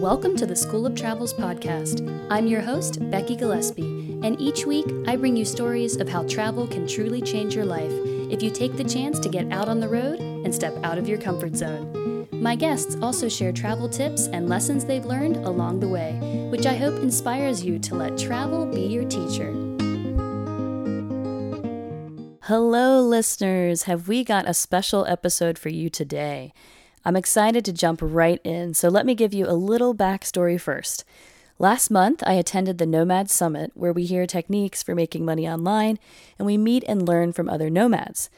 Welcome to the School of Travels podcast. I'm your host, Becky Gillespie, and each week I bring you stories of how travel can truly change your life if you take the chance to get out on the road and step out of your comfort zone. My guests also share travel tips and lessons they've learned along the way, which I hope inspires you to let travel be your teacher. Hello, listeners. Have we got a special episode for you today? I'm excited to jump right in, so let me give you a little backstory first. Last month, I attended the Nomad Summit, where we hear techniques for making money online and we meet and learn from other nomads.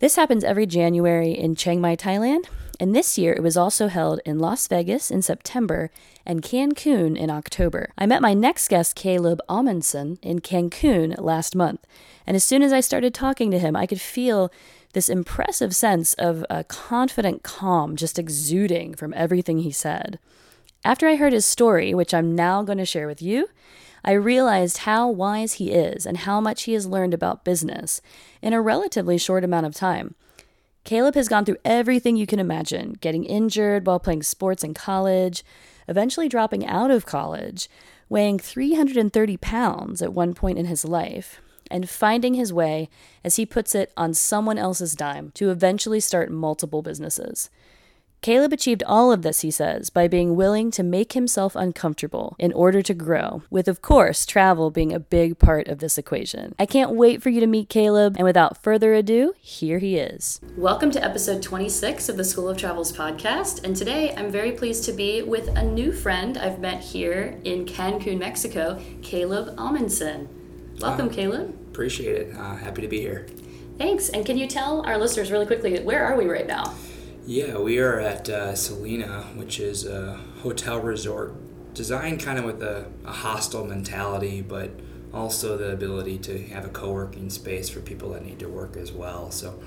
This happens every January in Chiang Mai, Thailand, and this year it was also held in Las Vegas in September and Cancun in October. I met my next guest, Caleb Amundson, in Cancun last month, and as soon as I started talking to him, I could feel this impressive sense of a confident calm just exuding from everything he said. After I heard his story, which I'm now going to share with you, I realized how wise he is and how much he has learned about business in a relatively short amount of time. Caleb has gone through everything you can imagine getting injured while playing sports in college, eventually dropping out of college, weighing 330 pounds at one point in his life, and finding his way, as he puts it, on someone else's dime to eventually start multiple businesses. Caleb achieved all of this, he says, by being willing to make himself uncomfortable in order to grow, with, of course, travel being a big part of this equation. I can't wait for you to meet Caleb, and without further ado, here he is. Welcome to episode 26 of the School of Travels podcast, and today I'm very pleased to be with a new friend I've met here in Cancun, Mexico, Caleb Amundson. Welcome, uh, Caleb. Appreciate it. Uh, happy to be here. Thanks. And can you tell our listeners really quickly where are we right now? Yeah, we are at uh, Selina, which is a hotel resort designed kind of with a, a hostel mentality, but also the ability to have a co working space for people that need to work as well. So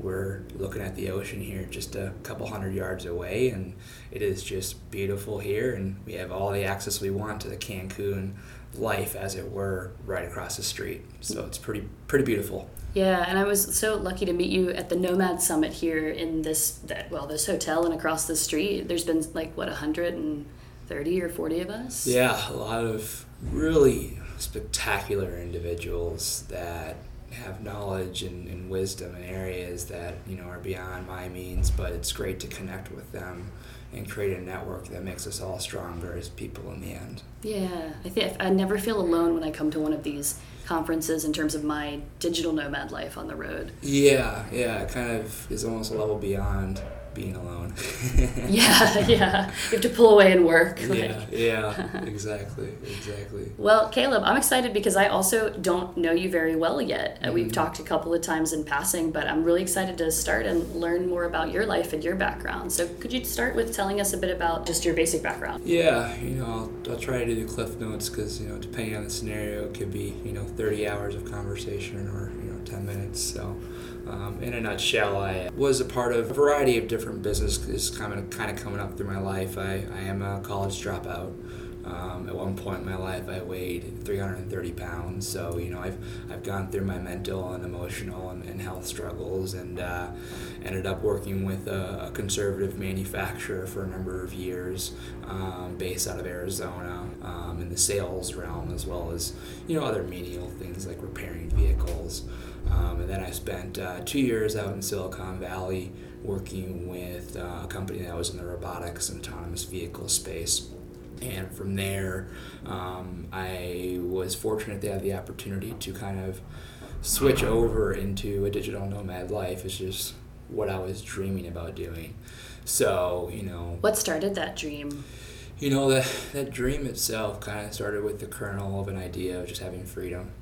we're looking at the ocean here just a couple hundred yards away, and it is just beautiful here, and we have all the access we want to the Cancun life, as it were, right across the street. So it's pretty pretty beautiful. Yeah, and I was so lucky to meet you at the Nomad Summit here in this that well this hotel and across the street. There's been like what a hundred and thirty or forty of us. Yeah, a lot of really spectacular individuals that have knowledge and, and wisdom in areas that you know are beyond my means. But it's great to connect with them and create a network that makes us all stronger as people in the end. Yeah, I think I never feel alone when I come to one of these conferences in terms of my digital nomad life on the road. Yeah, yeah, it kind of is almost a level beyond being alone. yeah, yeah. You have to pull away and work. Yeah, like. yeah, exactly, exactly. Well, Caleb, I'm excited because I also don't know you very well yet. Mm-hmm. We've talked a couple of times in passing, but I'm really excited to start and learn more about your life and your background. So, could you start with telling us a bit about just your basic background? Yeah, you know, I'll, I'll try to do the cliff notes because, you know, depending on the scenario, it could be, you know, 30 hours of conversation or, you know, 10 minutes. So, um, in a nutshell, I was a part of a variety of different businesses kind of kind of coming up through my life. I, I am a college dropout. Um, at one point in my life, I weighed 330 pounds. So, you know, I've, I've gone through my mental and emotional and, and health struggles and uh, ended up working with a, a, conservative manufacturer for a number of years um, based out of Arizona um, in the sales realm as well as, you know, other menial things like repairing vehicles. Um, and then I spent uh, two years out in Silicon Valley working with uh, a company that was in the robotics and autonomous vehicle space. And from there, um, I was fortunate to have the opportunity to kind of switch over into a digital nomad life. It's just what I was dreaming about doing. So, you know. What started that dream? You know, that, that dream itself kind of started with the kernel of an idea of just having freedom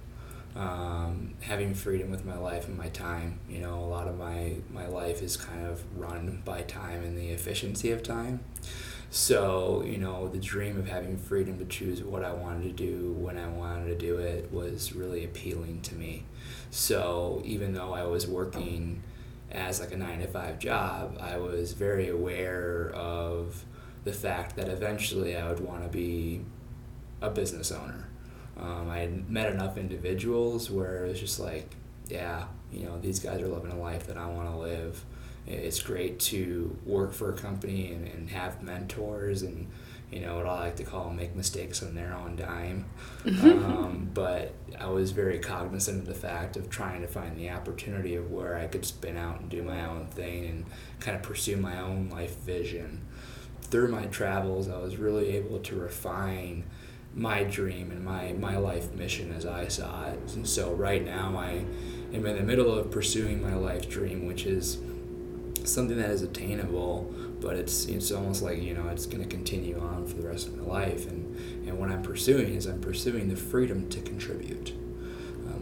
um, having freedom with my life and my time. You know, a lot of my, my life is kind of run by time and the efficiency of time. So, you know, the dream of having freedom to choose what I wanted to do when I wanted to do it was really appealing to me. So, even though I was working as like a nine to five job, I was very aware of the fact that eventually I would want to be a business owner um, I had met enough individuals where it was just like, yeah, you know, these guys are living a life that I want to live. It's great to work for a company and, and have mentors and, you know, what I like to call make mistakes on their own dime. um, but I was very cognizant of the fact of trying to find the opportunity of where I could spin out and do my own thing and kind of pursue my own life vision. Through my travels, I was really able to refine my dream and my, my life mission as I saw it. And so right now I am in the middle of pursuing my life dream, which is something that is attainable but it's it's almost like you know it's going to continue on for the rest of my life. And and what i'm pursuing is i'm pursuing the freedom to contribute.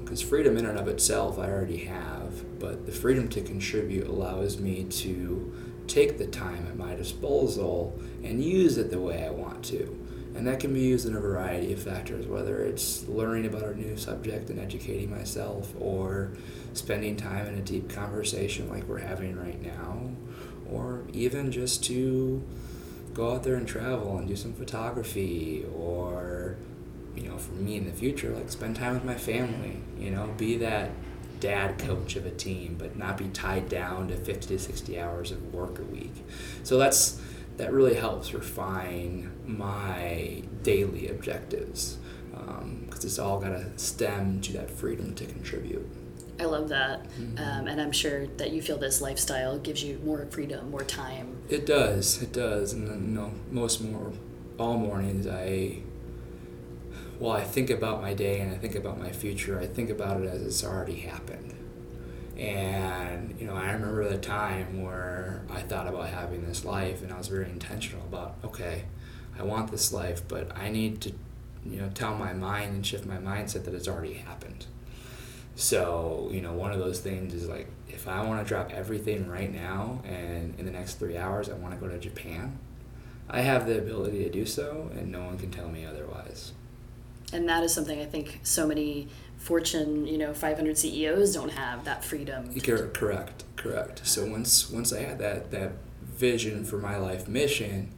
Because um, freedom in and of itself i already have but the freedom to contribute allows me to take the time at my disposal and use it the way i want to and that can be used in a variety of factors whether it's learning about a new subject and educating myself or spending time in a deep conversation like we're having right now or even just to go out there and travel and do some photography or you know for me in the future like spend time with my family you know be that dad coach of a team but not be tied down to 50 to 60 hours of work a week. So that's that really helps refine my daily objectives because um, it's all got to stem to that freedom to contribute I love that. Mm-hmm. Um, and I'm sure that you feel this lifestyle gives you more freedom, more time. It does. It does. And then, you know, most more, all mornings, I, well, I think about my day and I think about my future. I think about it as it's already happened. And, you know, I remember the time where I thought about having this life and I was very intentional about, okay, I want this life, but I need to, you know, tell my mind and shift my mindset that it's already happened so, you know, one of those things is like, if I want to drop everything right now and in the next three hours I want to go to Japan, I have the ability to do so and no one can tell me otherwise. And that is something I think so many Fortune, you know, 500 CEOs don't have that freedom. Correct, correct. So once once I had that that vision for my life mission,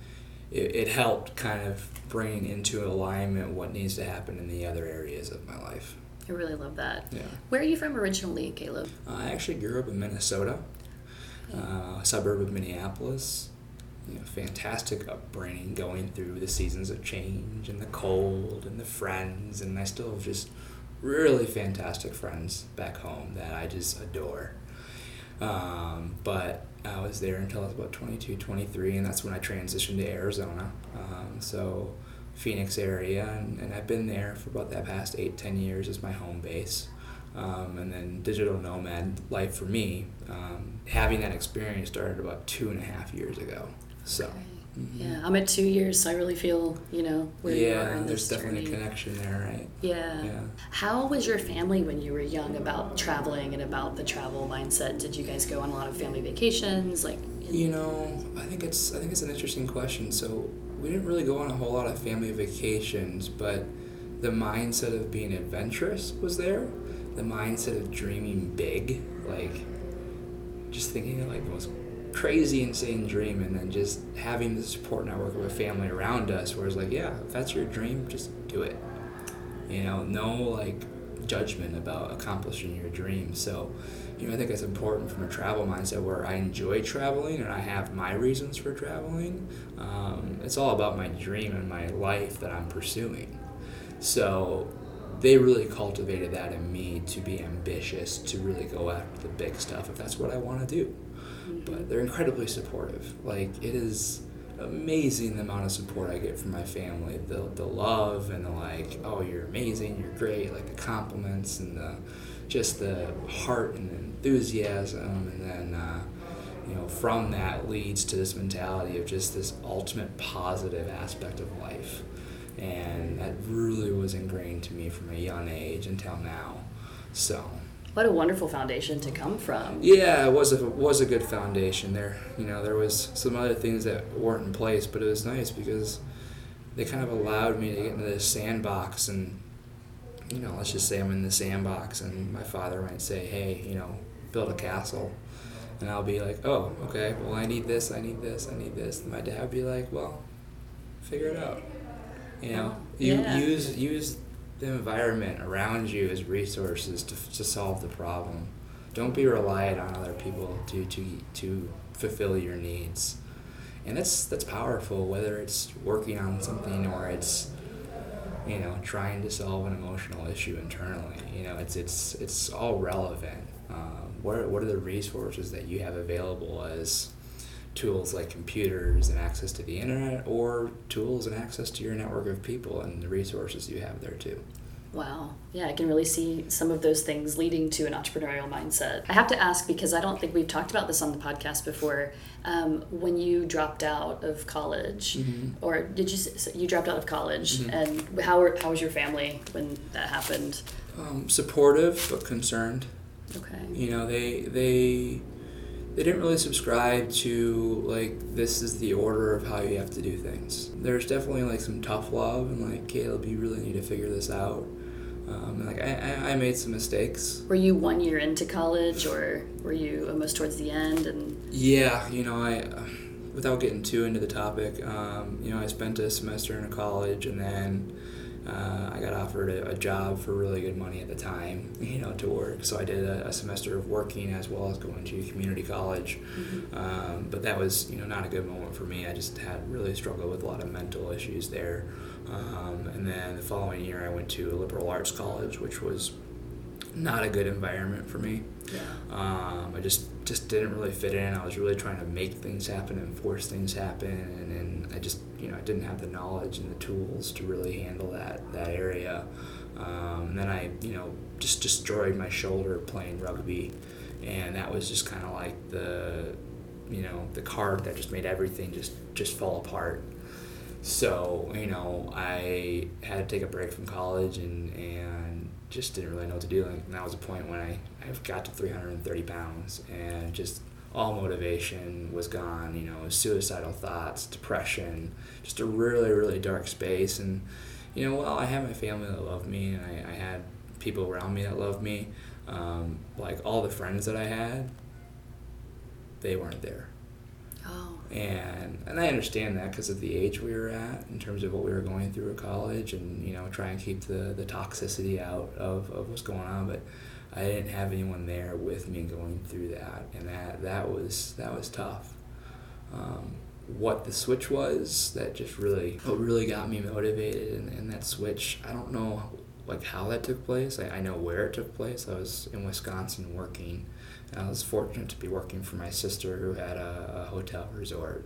it, it helped kind of bring into alignment what needs to happen in the other areas of my life. I really love that. Yeah. Where are you from originally, Caleb? Uh, I actually grew up in Minnesota, uh, a suburb of Minneapolis. You know, fantastic upbringing, going through the seasons of change and the cold and the friends, and I still just really fantastic friends back home that I just adore. Um, but I was there until I was about 22, 23, and that's when I transitioned to Arizona. Um, so Phoenix area, and, and I've been there for about that past eight, ten years as my home base. Um, and then digital nomad life for me, um, having that experience started about two and a half years ago. So. Okay. Mm-hmm. Yeah, I'm at two years, so I really feel, you know, where yeah, you are in there's definitely journey. a connection there, right? Yeah. yeah. How was your family when you were young about traveling and about the travel mindset? Did you guys go on a lot of family vacations? Like, you know, I think it's I think it's an interesting question. So we didn't really go on a whole lot of family vacations, but the mindset of being adventurous was there. The mindset of dreaming big, like just thinking of like the most crazy, insane dream, and then just having the support network of a family around us, where it's like, yeah, if that's your dream, just do it. You know, no like judgment about accomplishing your dream. So you know, I think it's important from a travel mindset where I enjoy traveling and I have my reasons for traveling. Um, it's all about my dream and my life that I'm pursuing. So they really cultivated that in me to be ambitious, to really go after the big stuff if that's what I want to do. But they're incredibly supportive. Like, it is amazing the amount of support I get from my family. The, the love and the like, oh, you're amazing, you're great, like the compliments and the just the heart and enthusiasm, and then uh, you know from that leads to this mentality of just this ultimate positive aspect of life, and that really was ingrained to me from a young age until now. So. What a wonderful foundation to come from. Yeah, it was a was a good foundation. There, you know, there was some other things that weren't in place, but it was nice because they kind of allowed me to get into this sandbox and you know, let's just say I'm in the sandbox and my father might say, hey, you know, build a castle. And I'll be like, oh, okay, well, I need this, I need this, I need this. And my dad would be like, well, figure it out. You know, you yeah. use use the environment around you as resources to, to solve the problem. Don't be reliant on other people to, to, to fulfill your needs. and that's that's powerful. Whether it's working on something or it's you know trying to solve an emotional issue internally. You know, it's it's it's all relevant. Um, what are, what are the resources that you have available as tools like computers and access to the internet, or tools and access to your network of people and the resources you have there too? Wow. Yeah, I can really see some of those things leading to an entrepreneurial mindset. I have to ask because I don't think we've talked about this on the podcast before. Um, when you dropped out of college, mm-hmm. or did you you dropped out of college, mm-hmm. and how were, how was your family when that happened? Um, supportive but concerned. Okay. You know they they they didn't really subscribe to like this is the order of how you have to do things. There's definitely like some tough love and like Caleb, you really need to figure this out. Um, and, like I, I made some mistakes. Were you one year into college, or were you almost towards the end? And yeah, you know, I, without getting too into the topic, um, you know, I spent a semester in a college, and then uh, I got offered a, a, job for really good money at the time, you know, to work. So I did a, a semester of working as well as going to community college. Mm-hmm. Um, but that was, you know, not a good moment for me. I just had really struggled with a lot of mental issues there. Um, and then the following year, I went to a liberal arts college, which was not a good environment for me. Yeah. Um, I just just didn't really fit in. I was really trying to make things happen and force things happen, and, and I just you know I didn't have the knowledge and the tools to really handle that that area. Um, then I you know just destroyed my shoulder playing rugby, and that was just kind of like the you know the card that just made everything just just fall apart. So you know, I had to take a break from college and and just didn't really know what to do. And that was a point when I I got to 330 pounds and just all motivation was gone. You know, suicidal thoughts, depression, just a really really dark space. And you know, well, I had my family that loved me, and I, I had people around me that loved me. Um, like all the friends that I had, they weren't there. Oh. And and I understand that because of the age we were at in terms of what we were going through at college and you know try and keep the, the toxicity out of, of what's going on but I didn't have anyone there with me going through that and that that was that was tough. Um, what the switch was that just really what really got me motivated and, and that switch I don't know like how that took place. I, I know where it took place. I was in Wisconsin working I was fortunate to be working for my sister who had a, a hotel resort,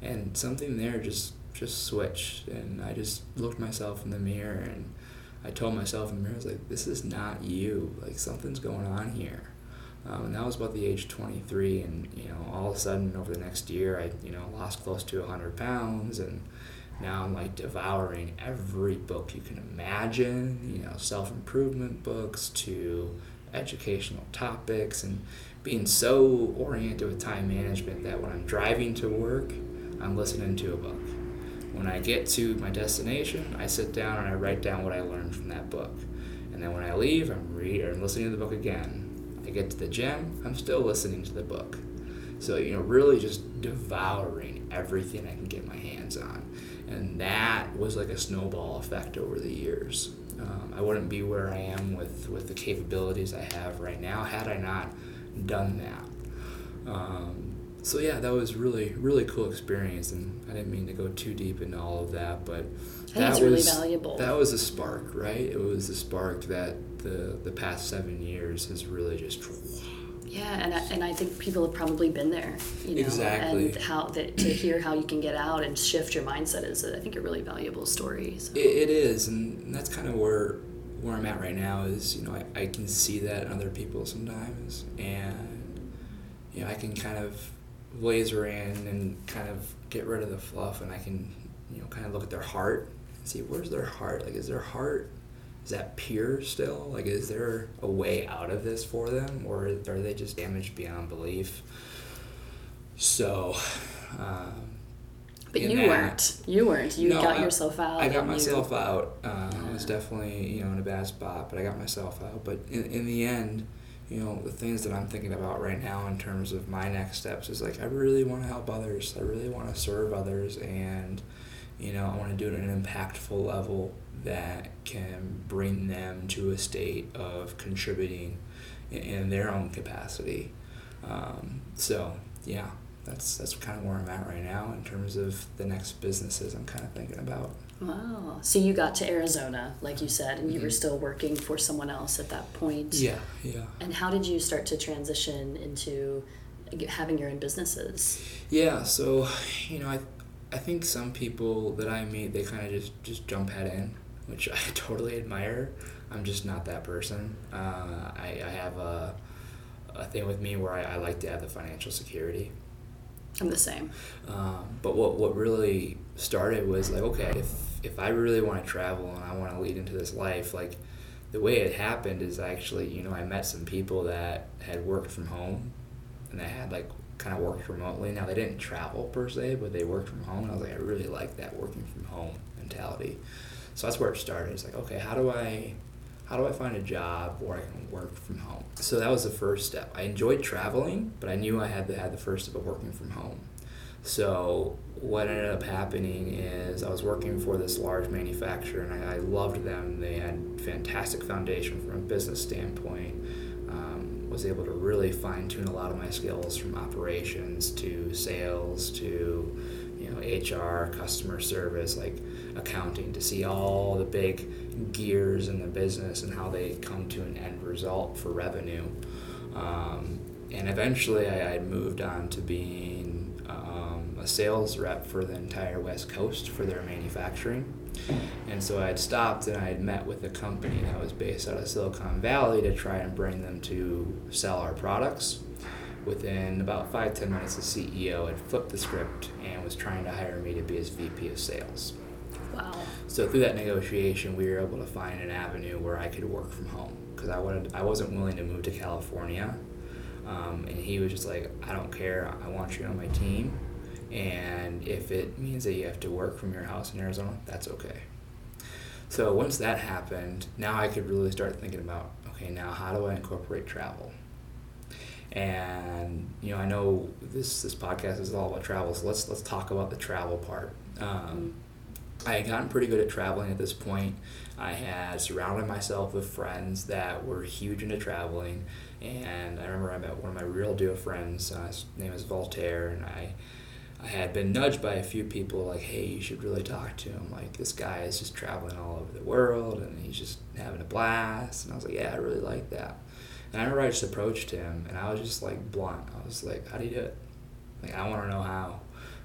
and something there just just switched, and I just looked myself in the mirror and I told myself in the mirror, I was like, this is not you. Like something's going on here. Um, and that was about the age 23 and you know all of a sudden over the next year i you know lost close to 100 pounds and now i'm like devouring every book you can imagine you know self-improvement books to educational topics and being so oriented with time management that when I'm driving to work, I'm listening to a book. When I get to my destination, I sit down and I write down what I learned from that book. And then when I leave, I'm reading or listening to the book again. I get to the gym, I'm still listening to the book. So, you know, really just devouring everything I can get my hands on. And that was like a snowball effect over the years. Um, I wouldn't be where I am with, with the capabilities I have right now had I not done that. Um, so yeah, that was really really cool experience, and I didn't mean to go too deep into all of that, but that was really valuable. That was a spark, right? It was a spark that the the past seven years has really just. Yeah, and I, and I think people have probably been there, you know, exactly. and how that to hear how you can get out and shift your mindset is, I think, a really valuable story. So. It, it is, and that's kind of where where I'm at right now. Is you know I, I can see that in other people sometimes, and you know I can kind of laser in and kind of get rid of the fluff, and I can you know kind of look at their heart and see where's their heart. Like, is their heart is that pure still? Like, is there a way out of this for them, or are they just damaged beyond belief? So, um, but you that, weren't. You weren't. You no, got I, yourself out. I got myself you, out. Uh, yeah. I was definitely you know in a bad spot, but I got myself out. But in in the end, you know the things that I'm thinking about right now in terms of my next steps is like I really want to help others. I really want to serve others, and you know I want to do it at an impactful level that can bring them to a state of contributing in, in their own capacity. Um, so yeah, that's that's kind of where I'm at right now in terms of the next businesses I'm kind of thinking about. Wow. So you got to Arizona, like you said, and you Mhm. were still working for someone else at that point. Yeah, yeah. And how did you start to transition into having your own businesses? Yeah, so you know, I I think some people that I meet they kind of just just jump head in, which I totally admire. I'm just not that person. Uh, I I have a a thing with me where I, I like to have the financial security. I'm the same. Um, but what what really started was like, okay, if if I really want to travel and I want to lead into this life, like the way it happened is actually, you know, I met some people that had worked from home and they had like kind of worked remotely. Now they didn't travel per se, but they worked from home. And I was like, I really like that working from home mentality. So that's where it started. It's like, okay, how do I how do I find a job where I can work from home? So that was the first step. I enjoyed traveling, but I knew I had to have the first of working from home. So what ended up happening is I was working for this large manufacturer and I, I loved them. They had fantastic foundation from a business standpoint. Um, was able to really fine tune a lot of my skills from operations to sales to you know HR, customer service, like accounting to see all the big gears in the business and how they come to an end result for revenue. Um, and eventually I had moved on to being sales rep for the entire West Coast for their manufacturing. And so I had stopped and I had met with a company that was based out of Silicon Valley to try and bring them to sell our products. Within about five, ten minutes, the CEO had flipped the script and was trying to hire me to be his VP of sales. Wow. So through that negotiation, we were able to find an avenue where I could work from home because I wanted I wasn't willing to move to California, um, and he was just like, I don't care, I want you on my team, and if it means that you have to work from your house in Arizona, that's okay. So once that happened, now I could really start thinking about okay, now how do I incorporate travel? And you know, I know this this podcast is all about travel, so let's let's talk about the travel part. Um, I had gotten pretty good at traveling at this point. I had surrounded myself with friends that were huge into traveling, and I remember I met one of my real dear friends. Uh, his name is Voltaire, and I, I had been nudged by a few people like, "Hey, you should really talk to him. Like this guy is just traveling all over the world, and he's just having a blast." And I was like, "Yeah, I really like that." And I remember I just approached him, and I was just like blunt. I was like, "How do you do it? Like, I want to know how."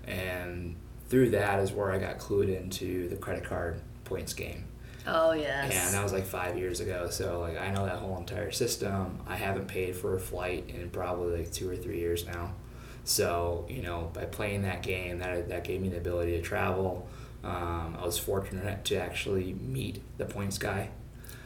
And through that is where I got clued into the credit card points game. Oh yes. And that was like five years ago. So like I know that whole entire system. I haven't paid for a flight in probably like two or three years now. So you know by playing that game, that that gave me the ability to travel. Um, I was fortunate to actually meet the points guy.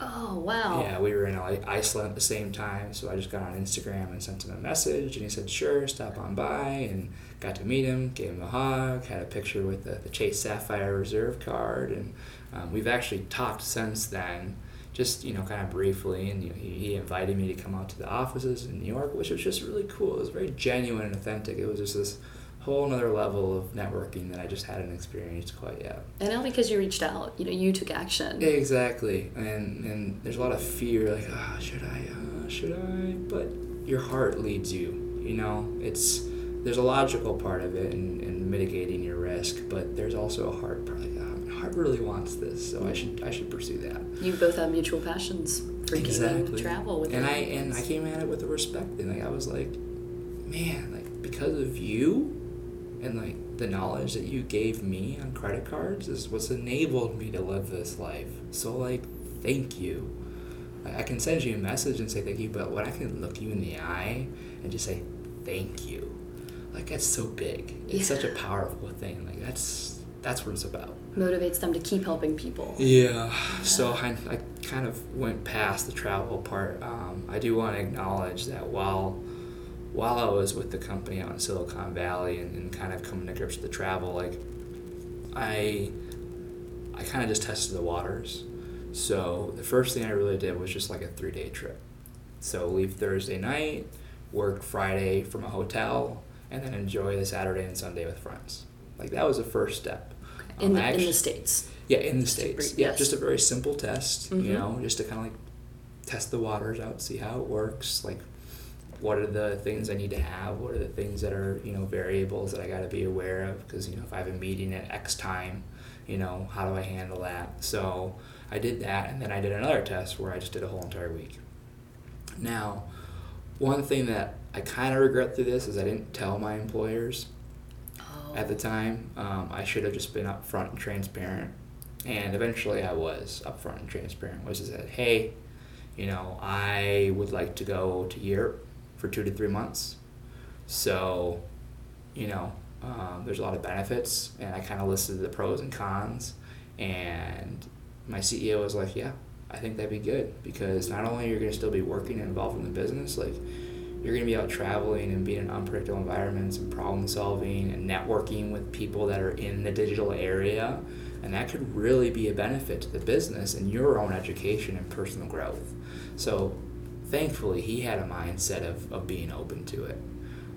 Oh wow. Yeah, we were in Iceland at the same time, so I just got on Instagram and sent him a message, and he said, "Sure, stop on by," and got to meet him, gave him a hug, had a picture with the, the Chase Sapphire Reserve card, and um, we've actually talked since then, just you know, kind of briefly, and you know, he, he invited me to come out to the offices in New York, which was just really cool. It was very genuine and authentic. It was just this whole another level of networking that I just hadn't experienced quite yet. And now because you reached out, you know, you took action. Exactly, and and there's a lot of fear, like, ah, should I, uh, should I? But your heart leads you. You know, it's there's a logical part of it in mitigating your risk, but there's also a heart part. Heart really wants this, so I should I should pursue that. You both have mutual passions for Exactly. travel with and I and I came at it with a respect thing. Like I was like, man, like because of you, and like the knowledge that you gave me on credit cards is what's enabled me to live this life. So like, thank you. I can send you a message and say thank you, but when I can look you in the eye and just say thank you, like that's so big. It's such a powerful thing. Like that's that's what it's about. Motivates them to keep helping people. Yeah. So I, I kind of went past the travel part. Um, I do want to acknowledge that while while I was with the company out in Silicon Valley and, and kind of coming to grips with the travel, like I I kind of just tested the waters. So the first thing I really did was just like a three day trip. So leave Thursday night, work Friday from a hotel, and then enjoy the Saturday and Sunday with friends. Like that was the first step. In the, in the states. yeah, in the states. Yeah, yes. just a very simple test. Mhm. You know, just to kind of like test the waters out, see how it works. Like, what are the things I need to have? What are the things that are you know variables that I got to be aware of? Because you know if I have a meeting at X time, you know how do I handle that? So I did that, and then I did another test where I just did a whole entire week. Now, one thing that I kind of regret through this is I didn't tell my employers. At the time. Um, I should have just been upfront and transparent, and eventually I was upfront and transparent. Was said, hey, you know, I would like to go to Europe for two to three months. So, you know, um, there's a lot of benefits, and I kind of listed the pros and cons. And my CEO was like, "Yeah, I think that'd be good because not only you're going to still be working and involved in the business, like you're going to be out traveling and being in unpredictable environments and problem solving and networking with people that are in the digital area, and that could really be a benefit to the business and your own education and personal growth." So thankfully he had a mindset of, of being open to it.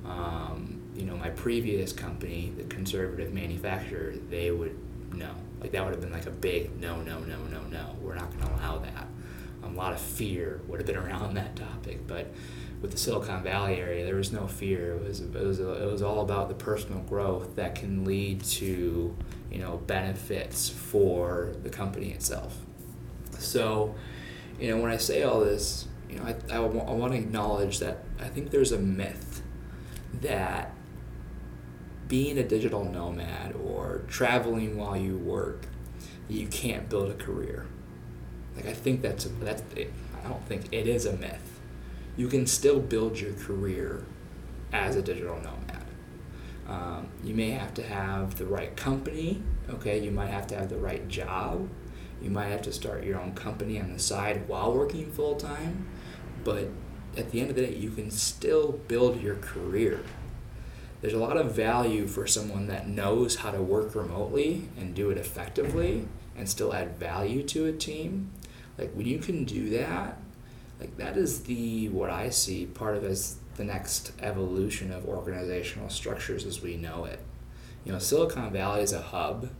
Um, you know, my previous company, the conservative manufacturer, they would no. Like that would have been like a big no, no, no, no, no. We're not going to allow that. A lot of fear would have been around that topic, but with the Silicon Valley area, there was no fear. It was it was it was all about the personal growth that can lead to you know benefits for the company itself. So, you know, when I say all this, you know, I, I, w- I want to acknowledge that I think there's a myth that being a digital nomad or traveling while you work, you can't build a career. Like I think that's a, that's I don't think it is a myth. You can still build your career as a digital nomad. Um, you may have to have the right company. Okay, you might have to have the right job. You might have to start your own company on the side while working full time but at the end of the day, you can still build your career. There's a lot of value for someone that knows how to work remotely and do it effectively and still add value to a team. Like when you can do that, like that is the what I see part of as the next evolution of organizational structures as we know it. You know, Silicon Valley is a hub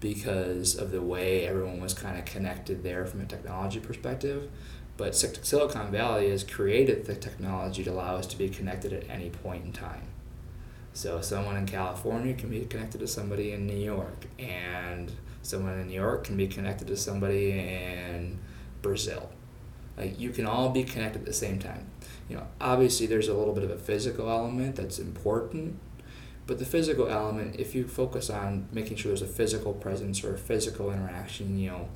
because of the way everyone was kind of connected there from a technology perspective. But Silicon Valley has created the technology to allow us to be connected at any point in time. So someone in California can be connected to somebody in New York, and someone in New York can be connected to somebody in Brazil. Like you can all be connected at the same time. You know, obviously there's a little bit of a physical element that's important, but the physical element, if you focus on making sure there's a physical presence or a physical interaction, you know,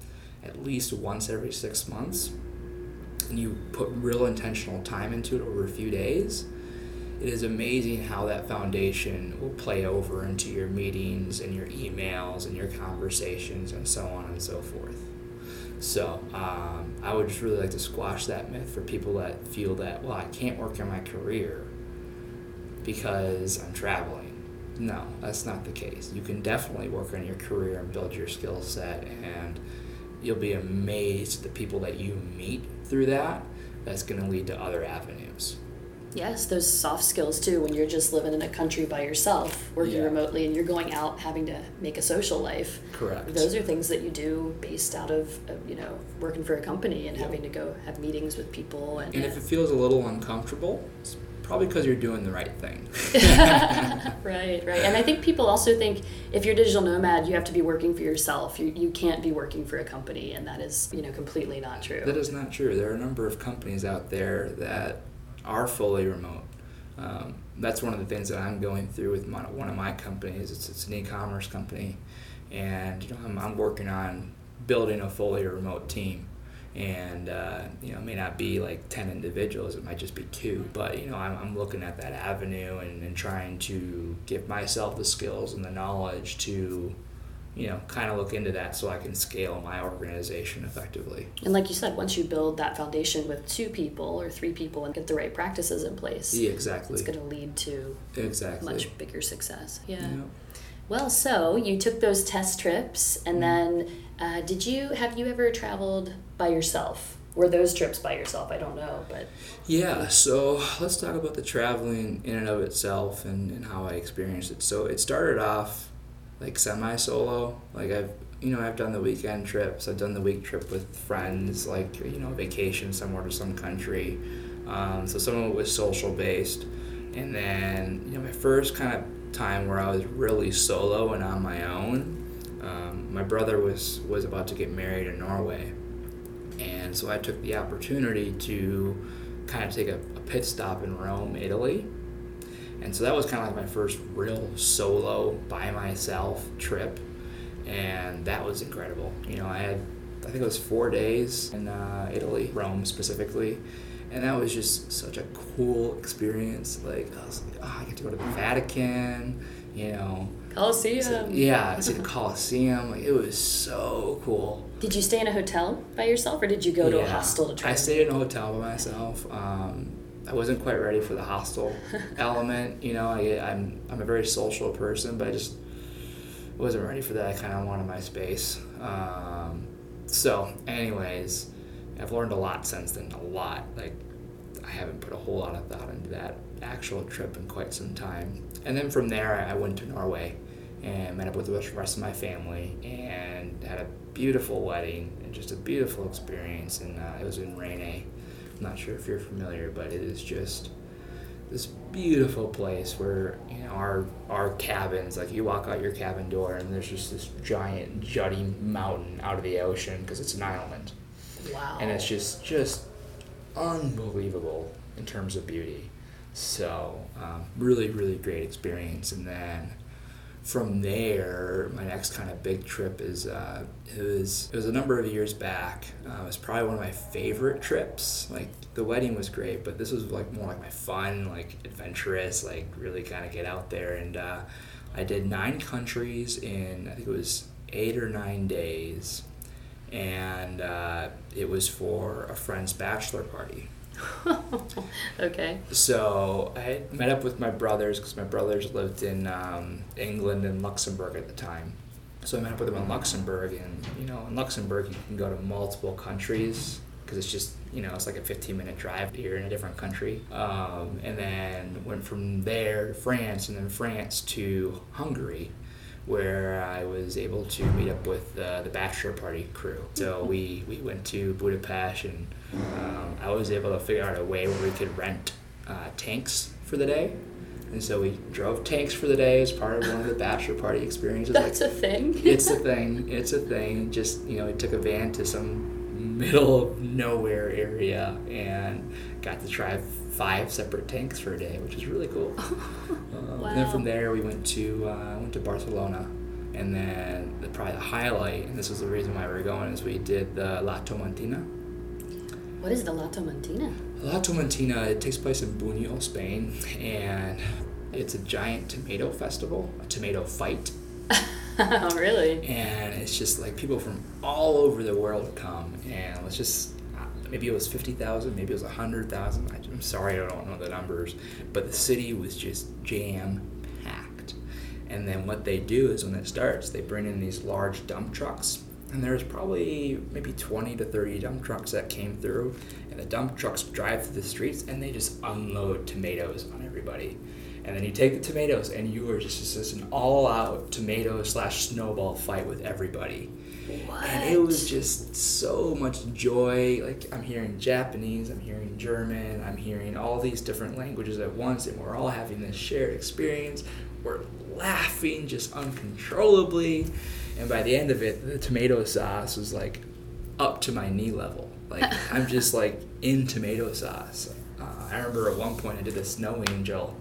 at least once every six months, and you put real intentional time into it over a few days, it is amazing how that foundation will play over into your meetings and your emails and your conversations and so on and so forth. So um, I would just really like to squash that myth for people that feel that, well, I can't work on my career because I'm traveling. No, that's not the case. You can definitely work on your career and build your skill set, and you'll be amazed at the people that you meet through that, that's going to lead to other avenues. Yes, those soft skills too. When you're just living in a country by yourself, working yeah. remotely, and you're going out having to make a social life. Correct. Those are things that you do based out of, you know working for a company and yep. having to go have meetings with people. And, and if uh, it feels a little uncomfortable, it's probably because you're doing the right thing. right, right. And I think people also think if you're a digital nomad, you have to be working for yourself. You, you can't be working for a company, and that is, you know, completely not true. That is not true. There are a number of companies out there that are fully remote. Um, that's one of the things that I'm going through with my, one of my companies. It's, it's an e-commerce company, and you know, I'm, I'm working on building a fully remote team and uh, you know it may not be like 10 individuals it might just be two but you know i'm, I'm looking at that avenue and, and trying to give myself the skills and the knowledge to you know kind of look into that so i can scale my organization effectively and like you said once you build that foundation with two people or three people and get the right practices in place yeah, exactly it's going to lead to exactly much bigger success yeah well so you took those test trips and mm-hmm. then uh, did you have you ever traveled by yourself? Were those trips by yourself? I don't know, but yeah. So let's talk about the traveling in and of itself and, and how I experienced it. So it started off like semi solo. Like I've you know I've done the weekend trips. I've done the week trip with friends, like you know vacation somewhere to some country. Um, so some of it was social based, and then you know my first kind of time where I was really solo and on my own. Um, my brother was was about to get married in Norway, and so I took the opportunity to kind of take a, a pit stop in Rome, Italy. And so that was kind of like my first real solo by myself trip, and that was incredible. You know, I had I think it was four days in uh, Italy, Rome specifically, and that was just such a cool experience. Like I was like, oh, I get to go to the Vatican, you know. Colosseum. So, yeah, see the Colosseum. Like, it was so cool. Did you stay in a hotel by yourself, or did you go to a hostel to try? I stayed in a hotel by myself. Um, I wasn't quite ready for the hostel element. You know, I, I'm I'm a very social person, but I just wasn't ready for that. I kind of wanted my space. Um, so, anyways, I've learned a lot since then. A lot. Like, I haven't put a whole lot of thought into that actual trip in quite some time. And then from there, I went to Norway and met up with the rest of my family and had a beautiful wedding and just a beautiful experience. And uh, it was in Reine. I'm not sure if you're familiar, but it is just this beautiful place where you know our our cabins like you walk out your cabin door and there's just this giant jutting mountain out of the ocean because it's an island. Wow. And it's just just unbelievable in terms of beauty. So um, really really great experience. And then from there, my next kind of big trip is uh, it was it was a number of years back. Uh, it was probably one of my favorite trips. Like the wedding was great, but this was like more like my fun, like adventurous, like really kind of get out there. And uh, I did nine countries in I think it was eight or nine days, and uh, it was for a friend's bachelor party. okay. So I met up with my brothers because my brothers lived in um, England and Luxembourg at the time. So I met up with them in Luxembourg, and you know, in Luxembourg you can go to multiple countries because it's just you know it's like a 15 minute drive you're in a different country um, and then went from there to france and then france to hungary where i was able to meet up with uh, the bachelor party crew so we, we went to budapest and um, I was able to figure out a way where we could rent uh, tanks for the day. And so we drove tanks for the day as part of one of the bachelor party experiences. That's like, a thing. it's a thing. It's a thing. Just you know, we took a van to some middle of nowhere area and got to try five separate tanks for a day, which was really cool. um, wow. And then from there, we went to uh, went to Barcelona, and then the, probably the highlight, and this was the reason why we were going, is we did the La Tomatina what is the La Tomatina? La Tomatina, it takes place in Buñol, Spain, and it's a giant tomato festival, a tomato fight. oh, really? And it's just like people from all over the world come, and let's just uh, maybe it was 50,000, maybe it was 100,000. I'm sorry, I don't know the numbers, but the city was just jam packed. And then what they do is when it starts, they bring in these large dump trucks and there's probably maybe 20 to 30 dump trucks that came through and the dump trucks drive through the streets and they just unload tomatoes on everybody and then you take the tomatoes and you are just, just an all-out tomato slash snowball fight with everybody what? and it was just so much joy like i'm hearing japanese i'm hearing german i'm hearing all these different languages at once and we're all having this shared experience we're laughing just uncontrollably and by the end of it, the tomato sauce was like up to my knee level. Like I'm just like in tomato sauce. Uh, I remember at one point I did a snow angel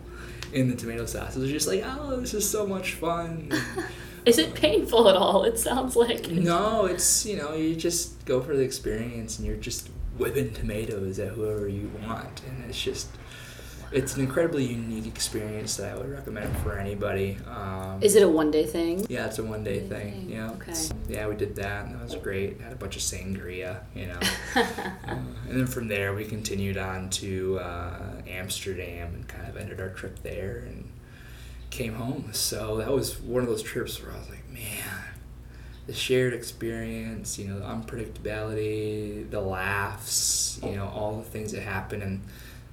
in the tomato sauce. It was just like, oh, this is so much fun. is it painful at all? It sounds like. No, it's you know you just go for the experience and you're just whipping tomatoes at whoever you want, and it's just it's an incredibly unique experience that I would recommend for anybody. Um, Is it a one day thing? Yeah, it's a one day thing. thing. Yeah. Okay. Yeah, we did that. And that was great. Had a bunch of sangria, you know. uh, and then from there, we continued on to uh, Amsterdam and kind of ended our trip there and came home. So that was one of those trips where I was like, man, the shared experience, you know, the unpredictability, the laughs, you know, all the things that happen and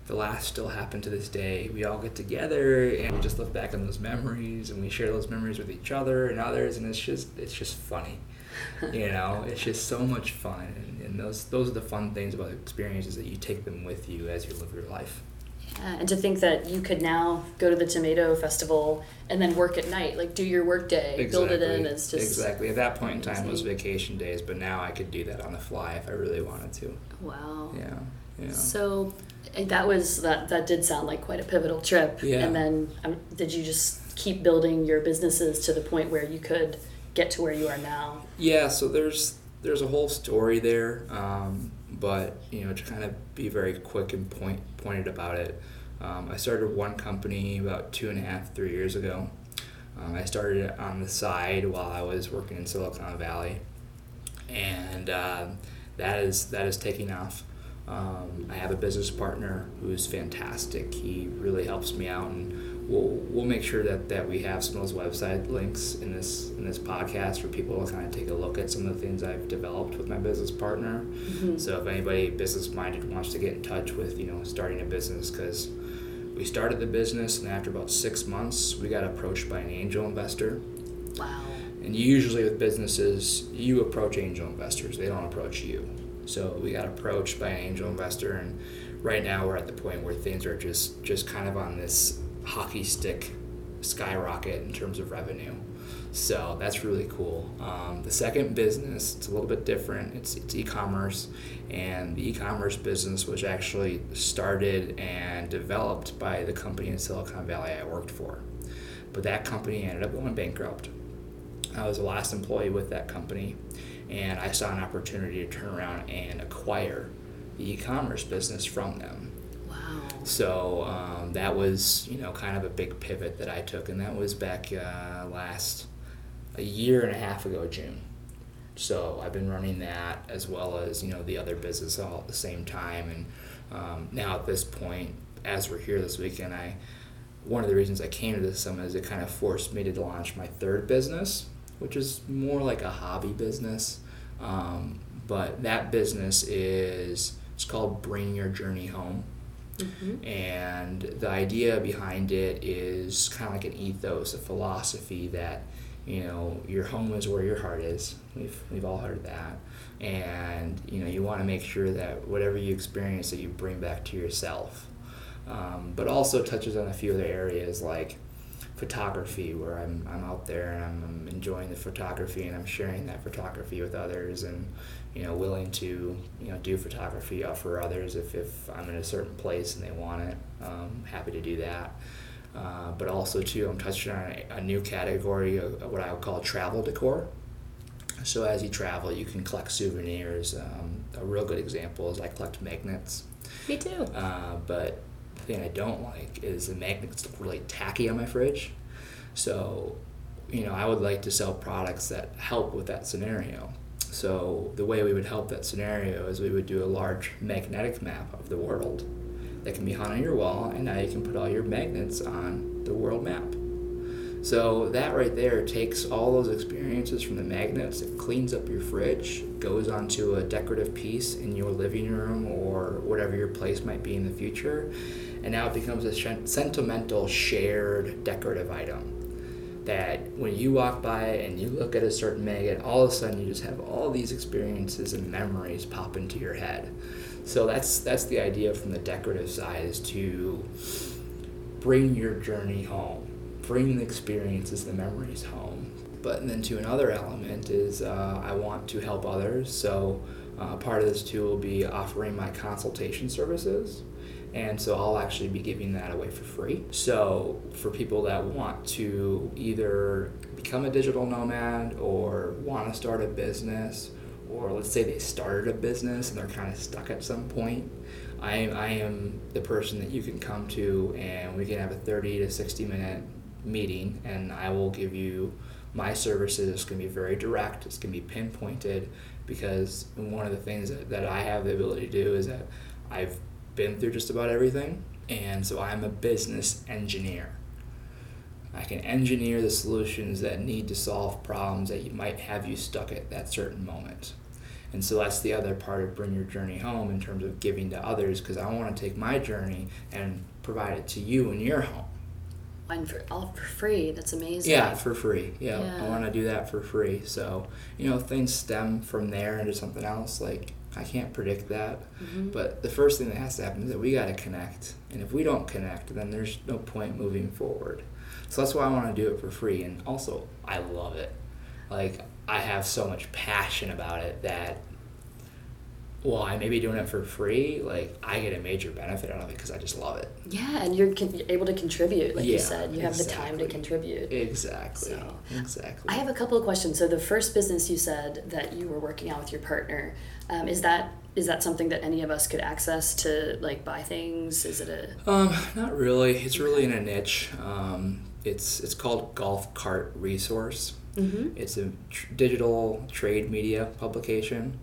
the laughs still happen to this day. We all get together and we just look back on those memories and we share those memories with each other and others, and it's just it's just funny. you know, it's just so much fun, and, and those those are the fun things about experiences that you take them with you as you live your life. Yeah, and to think that you could now go to the tomato festival and then work at night, like do your work day, exactly. build it in. It's just exactly at that point in time it was vacation days, but now I could do that on the fly if I really wanted to. Wow. Yeah. Yeah. So that was that that did sound like quite a pivotal trip. Yeah. And then um, did you just keep building your businesses to the point where you could get to where you are now? Yeah. So there's there's a whole story there, um, but you know to kind of be very quick and point pointed about it. Um, I started one company about two and a half three years ago. Um, I started it on the side while I was working in Silicon Valley, and uh, that is that is taking off. Um, I have a business partner who's fantastic. He really helps me out, and we'll we'll make sure that, that we have some of those website links in this in this podcast for people to kind of take a look at some of the things I've developed with my business partner. Mm-hmm. So if anybody business minded wants to get in touch with you know starting a business, because we started the business, and after about six months, we got approached by an angel investor. Wow. And usually with businesses, you approach angel investors; they don't approach you. So we got approached by an angel investor, and right now we're at the point where things are just just kind of on this hockey stick skyrocket in terms of revenue. So that's really cool. Um, the second business, it's a little bit different. It's, it's e-commerce, and the e-commerce business was actually started and developed by the company in Silicon Valley I worked for. But that company ended up going bankrupt. I was the last employee with that company, and I saw an opportunity to turn around and acquire the e-commerce business from them. Wow. So um, that was, you know, kind of a big pivot that I took, and that was back uh, last a year and a half ago, June. So I've been running that as well as you know the other business all at the same time, and um, now at this point, as we're here this weekend, I one of the reasons I came to this summit is it kind of forced me to launch my third business, which is more like a hobby business. Um, but that business is it's called Bring Your Journey Home. Mm-hmm. And the idea behind it is kind of like an ethos, a philosophy that you know your home is where your heart is. We've we've all heard that, and you know you want to make sure that whatever you experience that you bring back to yourself. Um, but also touches on a few other areas like photography where I'm, I'm out there and I'm, I'm, enjoying the photography and I'm sharing that photography with others and you know willing to you know do photography for others if, if I'm in a certain place and they want it um, happy to do that. Uh, but also too I'm touching on a, a new category of, of, what I would call travel decor. So as you travel you can collect souvenirs. Um, a real good example is I collect magnets. Me too. Uh, but thing I don't like is the magnets look really tacky on my fridge. So, you know, I would like to sell products that help with that scenario. So the way we would help that scenario is we would do a large magnetic map of the world that can be hung on your wall, and now you can put all your magnets on the world map. So that right there takes all those experiences from the magnets, it cleans up your fridge, goes onto a decorative piece in your living room or whatever your place might be in the future, and now it becomes a sentimental shared decorative item that when you walk by and you look at a certain magnet all of a sudden you just have all these experiences and memories pop into your head. So that's that's the idea from the decorative side is to bring your journey home bring the experiences the memories home but then to another element is uh, i want to help others so uh, part of this too will be offering my consultation services and so I'll actually be giving that away for free. So for people that want to either become a digital nomad or want to start a business, or let's say they started a business and they're kind of stuck at some point, I, I am the person that you can come to and we can have a 30 to 60 minute meeting and I will give you my services. It's going to be very direct, it's going to be pinpointed because one of the things that, that I have the ability to do is that I've been through just about everything, and so I'm a business engineer. I can engineer the solutions that need to solve problems that you might have you stuck at that certain moment. And so that's the other part of Bring Your Journey Home in terms of giving to others because I want to take my journey and provide it to you in your home. For all for free. That's amazing. Yeah, for free. Yeah, Yeah. I want to do that for free. So, you know, things stem from there into something else. Like, I can't predict that. Mhm. But the first thing that has to happen is that we got to connect. And if we don't connect, then there's no point moving forward. So that's why I want to do it for free. And also, I love it. Like, I have so much passion about it that while I may be doing it for free, like, I get a major benefit out of it because I just love it. Yeah, and you're, con- you're able to contribute, like you said. You have the time to contribute. Exactly. So, exactly. I have a couple of questions. So the first business you said that you were working on with your partner, um, is that is that something that any of us could access to like buy things? Is it a Um, not really. It's really in a niche. Um, it's it's called Golf Cart Resource. mm-hmm. It's a tr- digital trade media publication,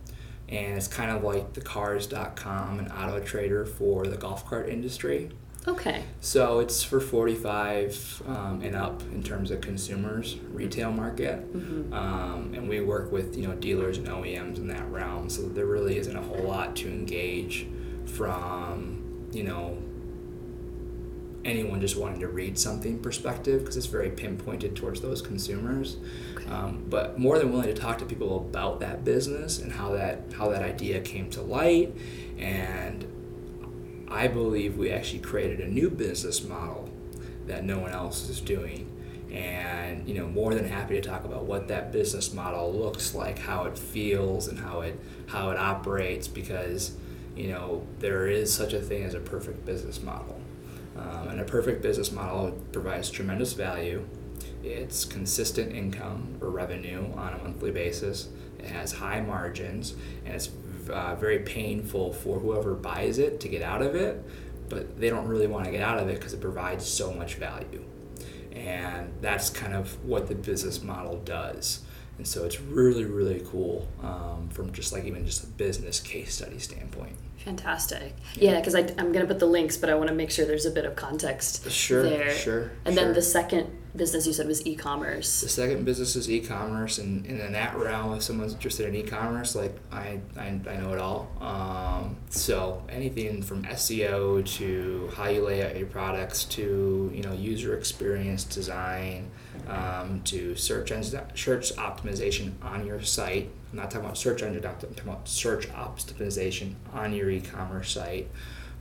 and it's kind of like the Cars.com and Auto Trader for the golf cart industry. okay? So it's for 45 um, and up in terms of consumers, retail market. Mm-hmm. Um, and we work with you know dealers and OEMs in that realm, so there really isn't a whole lot to engage from you know anyone just wanting to read something perspective because it's very pinpointed towards those consumers. Um, but more than willing to talk to people about that business and how that how that idea came to light, and I believe we actually created a new business model that no one else is doing. And you know more than happy to talk about what that business model looks like how it feels and how it how it operates because you know there is such a thing as a perfect business model. Um, and a perfect business model provides tremendous value it's consistent income or revenue on a monthly basis it has high margins and it's uh, very painful for whoever buys it to get out of it but they don't really want to get out of it because it provides so much value and that's kind of what the business model does and so it's really really cool um, from just like even just a business case study standpoint Fantastic. Yeah, because I'm going to put the links, but I want to make sure there's a bit of context sure there. sure And sure. then the second business you said was e-commerce. The second business is e-commerce and, and in that realm if someone's interested in e-commerce like i, I, I know it all. Um, so anything from seo to how you lay out your products to you know user experience design um, to search engine search optimization on your site. I'm not talking about search engine opt- i'm talking about search optimization on your e-commerce site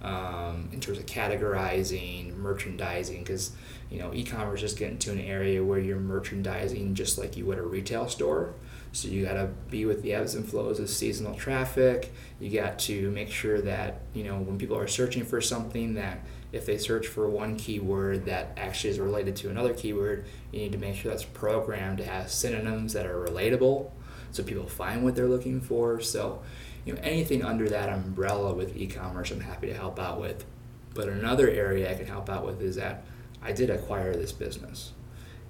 um, in terms of categorizing, merchandising, because you know e-commerce is getting to an area where you're merchandising just like you would a retail store. So you got to be with the ebbs and flows of seasonal traffic. You got to make sure that you know when people are searching for something that if they search for one keyword that actually is related to another keyword, you need to make sure that's programmed to have synonyms that are relatable, so people find what they're looking for. So you know anything under that umbrella with e-commerce i'm happy to help out with. But another area i can help out with is that i did acquire this business.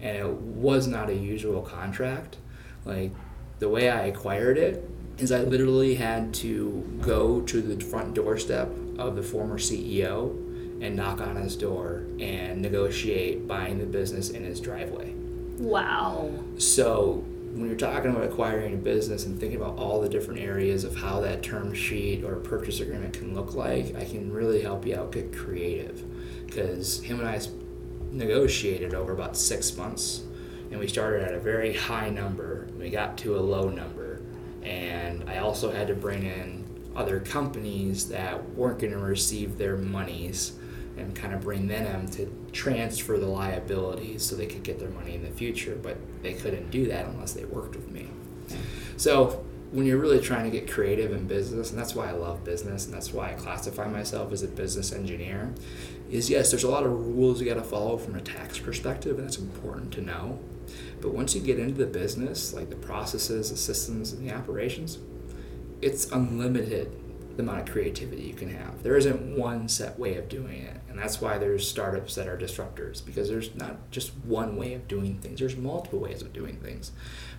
And it was not a usual contract. Like the way i acquired it is i literally had to go to the front doorstep of the former ceo and knock on his door and negotiate buying the business in his driveway. Wow. so when you're talking about acquiring a business and thinking about all the different areas of how that term sheet or purchase agreement can look like, I can really help you out get creative. Because him and I negotiated over about six months, and we started at a very high number. and We got to a low number, and I also had to bring in other companies that weren't going to receive their monies and kind of bring them to transfer the liabilities so they could get their money in the future, but they couldn't do that unless they worked with me. So when you're really trying to get creative in business, and that's why I love business, and that's why I classify myself as a business engineer, is yes, there's a lot of rules you got to follow from a tax perspective, and that's important to know. But once you get into the business, like the processes, the systems, and the operations, it's unlimited the amount of creativity you can have. There isn't one set way of doing it. And that's why there's startups that are disruptors because there's not just one way of doing things. There's multiple ways of doing things.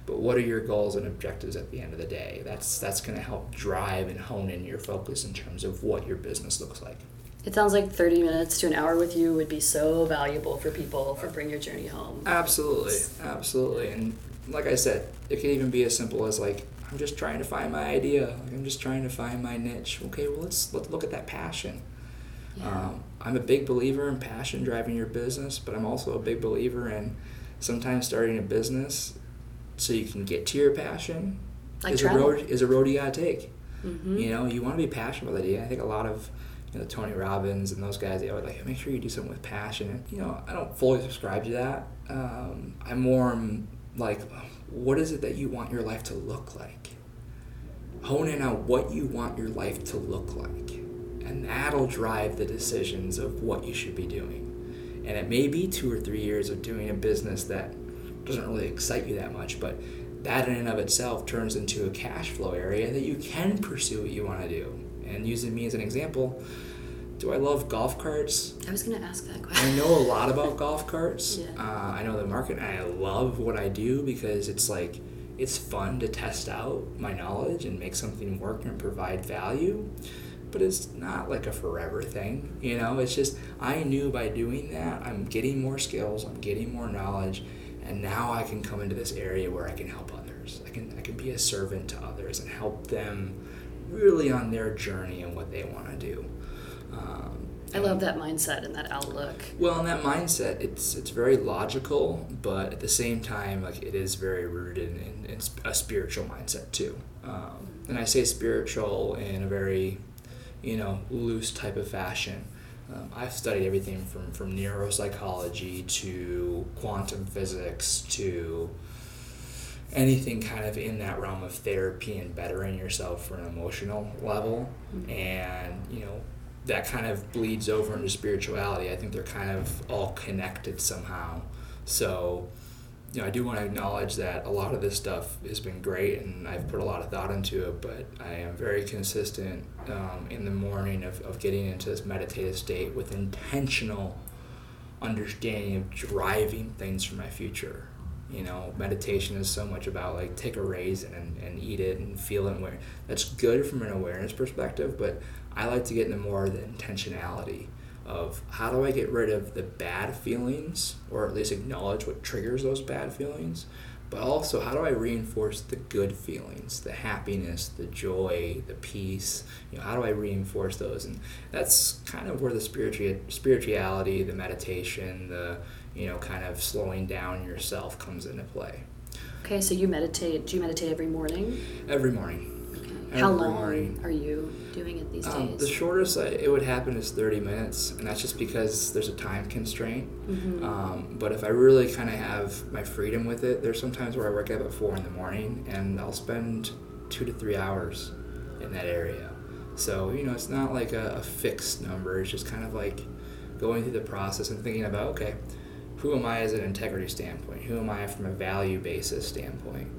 But what are your goals and objectives at the end of the day? That's that's going to help drive and hone in your focus in terms of what your business looks like. It sounds like 30 minutes to an hour with you would be so valuable for people for Bring Your Journey Home. Absolutely, absolutely. And like I said, it can even be as simple as like I'm just trying to find my idea. I'm just trying to find my niche. Okay, well let's let's look at that passion. Yeah. Um, I'm a big believer in passion driving your business, but I'm also a big believer in sometimes starting a business so you can get to your passion like is travel. a road is a road you gotta take. Mm-hmm. You know, you want to be passionate about it. I think a lot of you know Tony Robbins and those guys they always like make sure you do something with passion. And, you know, I don't fully subscribe to that. Um, I'm more like, what is it that you want your life to look like? Hone in on what you want your life to look like, and that'll drive the decisions of what you should be doing. And it may be two or three years of doing a business that doesn't really excite you that much, but that in and of itself turns into a cash flow area that you can pursue what you want to do. And using me as an example, do I love golf carts? I was going to ask that question. I know a lot about golf carts. Yeah. Uh, I know the market, I love what I do because it's like it's fun to test out my knowledge and make something work and provide value. But it's not like a forever thing, you know. It's just I knew by doing that, I'm getting more skills, I'm getting more knowledge, and now I can come into this area where I can help others. I can I can be a servant to others and help them really on their journey and what they want to do. Um, I love that mindset and that outlook. Well, and that mindset, it's it's very logical, but at the same time, like it is very rooted in, in, in a spiritual mindset too. Um, and I say spiritual in a very, you know, loose type of fashion. Um, I've studied everything from, from neuropsychology to quantum physics to anything kind of in that realm of therapy and bettering yourself for an emotional level. Mm-hmm. And, you know, that kind of bleeds over into spirituality. I think they're kind of all connected somehow. So, you know, I do want to acknowledge that a lot of this stuff has been great and I've put a lot of thought into it, but I am very consistent um, in the morning of, of getting into this meditative state with intentional understanding of driving things for my future. You know, meditation is so much about like take a raisin and, and eat it and feel it. Where that's good from an awareness perspective, but I like to get into more of the intentionality of how do I get rid of the bad feelings or at least acknowledge what triggers those bad feelings, but also how do I reinforce the good feelings, the happiness, the joy, the peace, you know, how do I reinforce those? And that's kind of where the spiritu- spirituality, the meditation, the, you know, kind of slowing down yourself comes into play. Okay, so you meditate, do you meditate every morning? Every morning. How long morning. are you doing it these um, days? The shortest I, it would happen is 30 minutes, and that's just because there's a time constraint. Mm-hmm. Um, but if I really kind of have my freedom with it, there's sometimes where I wake up at 4 in the morning and I'll spend two to three hours in that area. So, you know, it's not like a, a fixed number, it's just kind of like going through the process and thinking about, okay, who am I as an integrity standpoint? Who am I from a value basis standpoint?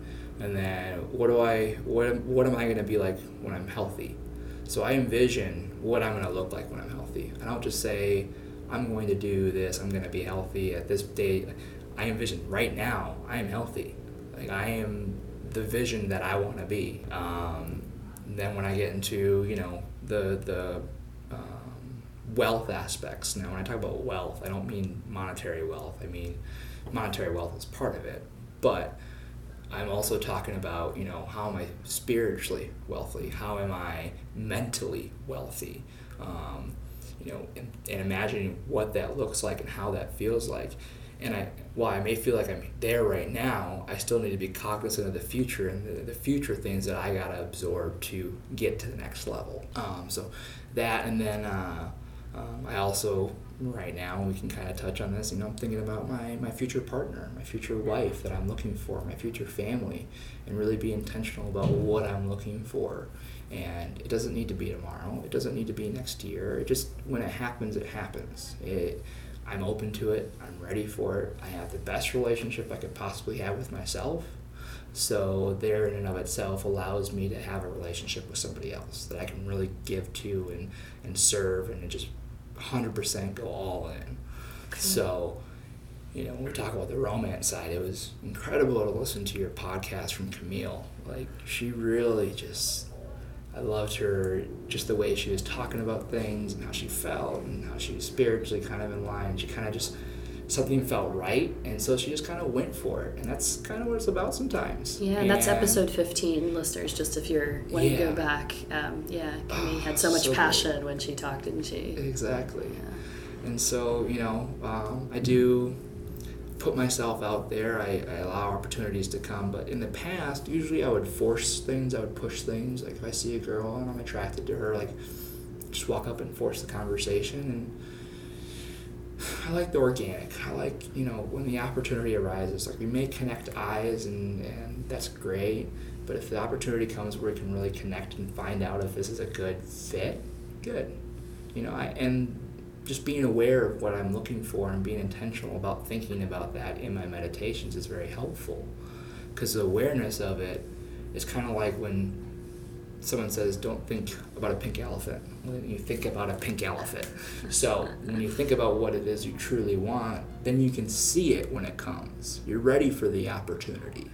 And then what do I what what am I going to be like when I'm healthy? So I envision what I'm going to look like when I'm healthy. I don't just say I'm going to do this. I'm going to be healthy at this date. I envision right now I am healthy. Like I am the vision that I want to be. Um, then when I get into you know the the um, wealth aspects. Now when I talk about wealth, I don't mean monetary wealth. I mean monetary wealth is part of it, but I'm also talking about, you know, how am I spiritually wealthy? How am I mentally wealthy? Um, you know, and, and, imagining what that looks like and how that feels like. And I, while I may feel like I'm there right now, I still need to be cognizant of the future and the, the future things that I gotta absorb to get to the next level. Um, so that, and then uh, um, I also right now we can kind of touch on this you know i'm thinking about my my future partner my future wife that i'm looking for my future family and really be intentional about what i'm looking for. And it doesn't need to be tomorrow it doesn't need to be next year it just when it happens it happens. It i'm open to it i'm ready for it i have the best relationship i could possibly have with myself. So there in and of itself allows me to have a relationship with somebody else that i can really give to and and serve and just 100% go all in. Okay. So, you know, when we talk about the romance side, it was incredible to listen to your podcast from Camille. Like, she really just, I loved her, just the way she was talking about things and how she felt and how she was spiritually kind of in line. She kind of just something felt right, and so she just kind of went for it, and that's kind of what it's about sometimes. Yeah, and that's episode fifteen, listeners. Just if you're when yeah. you go back, um, yeah, Kimmy had so much so passion great. when she talked, didn't she? Exactly. Yeah. And so you know, um, I do put myself out there. I, I allow opportunities to come. But in the past, usually I would force things. I would push things. Like if I see a girl and I'm attracted to her, like just walk up and force the conversation and I like the organic. I like, you know, when the opportunity arises, like we may connect eyes and, and that's great. But if the opportunity comes where we can really connect and find out if this is a good fit, good. You know, I, and just being aware of what I'm looking for and being intentional about thinking about that in my meditations is very helpful. Because the awareness of it is kind of like when someone says, don't think about a pink elephant. When you think about a pink elephant. So when you think about what it is you truly want, then you can see it when it comes. You're ready for the opportunity.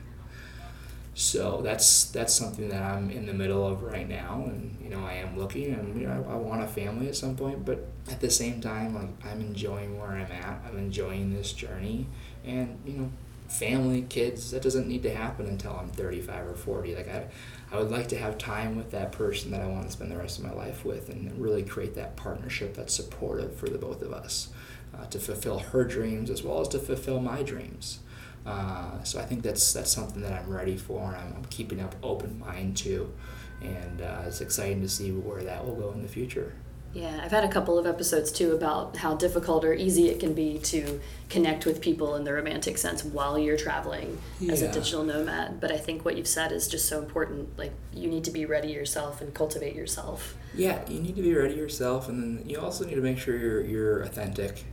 So that's that's something that I'm in the middle of right now, and you know I am looking, and you know I, I want a family at some point, but at the same time, like I'm enjoying where I'm at. I'm enjoying this journey, and you know family, kids, that doesn't need to happen until I'm 35 or 40. Like I, I would like to have time with that person that I want to spend the rest of my life with and really create that partnership that's supportive for the both of us uh, to fulfill her dreams as well as to fulfill my dreams. Uh, so I think that's that's something that I'm ready for and I'm, I'm keeping up open mind to, and uh, it's exciting to see where that will go in the future. Yeah, I've had a couple of episodes too about how difficult or easy it can be to connect with people in the romantic sense while you're traveling yeah. as a digital nomad. But I think what you've said is just so important. Like, you need to be ready yourself and cultivate yourself. Yeah, you need to be ready yourself, and then you also need to make sure you're, you're authentic.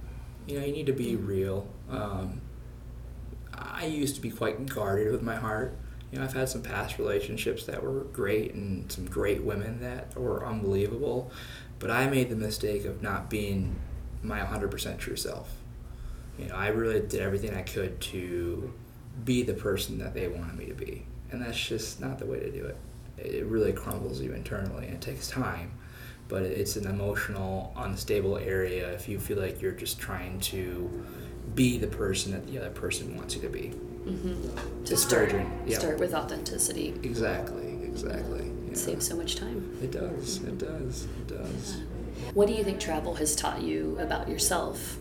You know, you need to be mm-hmm. real. Um, I used to be quite guarded with my heart. You know, I've had some past relationships that were great and some great women that were unbelievable but I made the mistake of not being my 100% true self. You know, I really did everything I could to be the person that they wanted me to be. And that's just not the way to do it. It really crumbles you internally and it takes time. But it's an emotional, unstable area if you feel like you're just trying to be the person that the other person wants you to be. Mm-hmm. To start, yep. start with authenticity. Exactly, exactly. It saves so much time. It does. It does. It does. What do you think travel has taught you about yourself?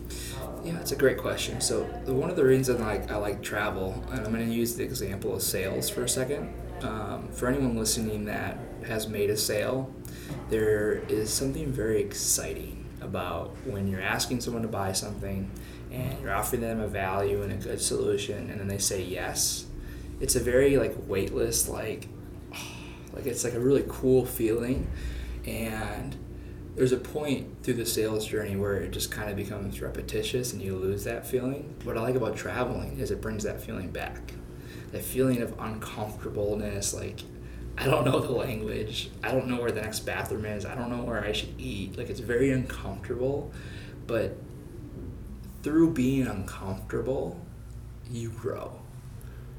Yeah, it's a great question. So one of the reasons I like I like travel, and I'm going to use the example of sales for a second. Um, for anyone listening that has made a sale, there is something very exciting about when you're asking someone to buy something and you're offering them a value and a good solution, and then they say yes. It's a very like weightless like like it's like a really cool feeling, and there's a point through the sales journey where it just kind of becomes repetitious and you lose that feeling. What I like about traveling is it brings that feeling back. That feeling of uncomfortableness, like I don't know the language. I don't know where the next bathroom is. I don't know where I should eat. Like it's very uncomfortable, but through being uncomfortable, you grow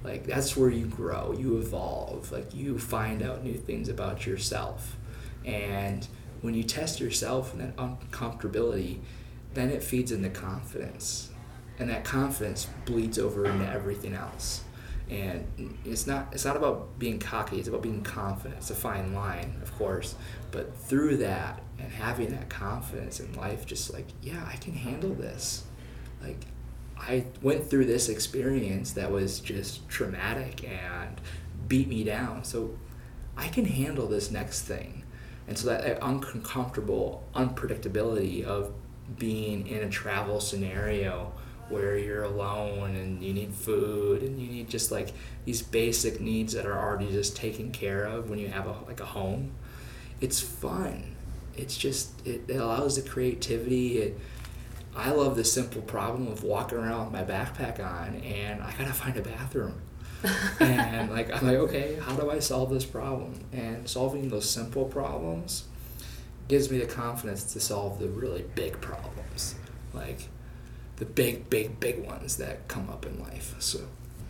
like that's where you grow you evolve like you find out new things about yourself. And when you test yourself and that uncomfortability then it feeds into confidence. And that confidence bleeds over into everything else. And it's not it's not about being cocky it's about being confident. It's a fine line of course. But through that and having that confidence in life just like yeah i can handle this. Like I went through this experience that was just traumatic and beat me down. So I can handle this next thing. And so that uncomfortable unpredictability of being in a travel scenario where you're alone and you need food and you need just like these basic needs that are already just taken care of when you have a like a home. It's fun. It's just it, it allows the creativity. It, I love the simple problem of walking around with my backpack on and I gotta find a bathroom. and like I'm like, okay, how do I solve this problem? And solving those simple problems gives me the confidence to solve the really big problems. Like the big, big, big ones that come up in life. So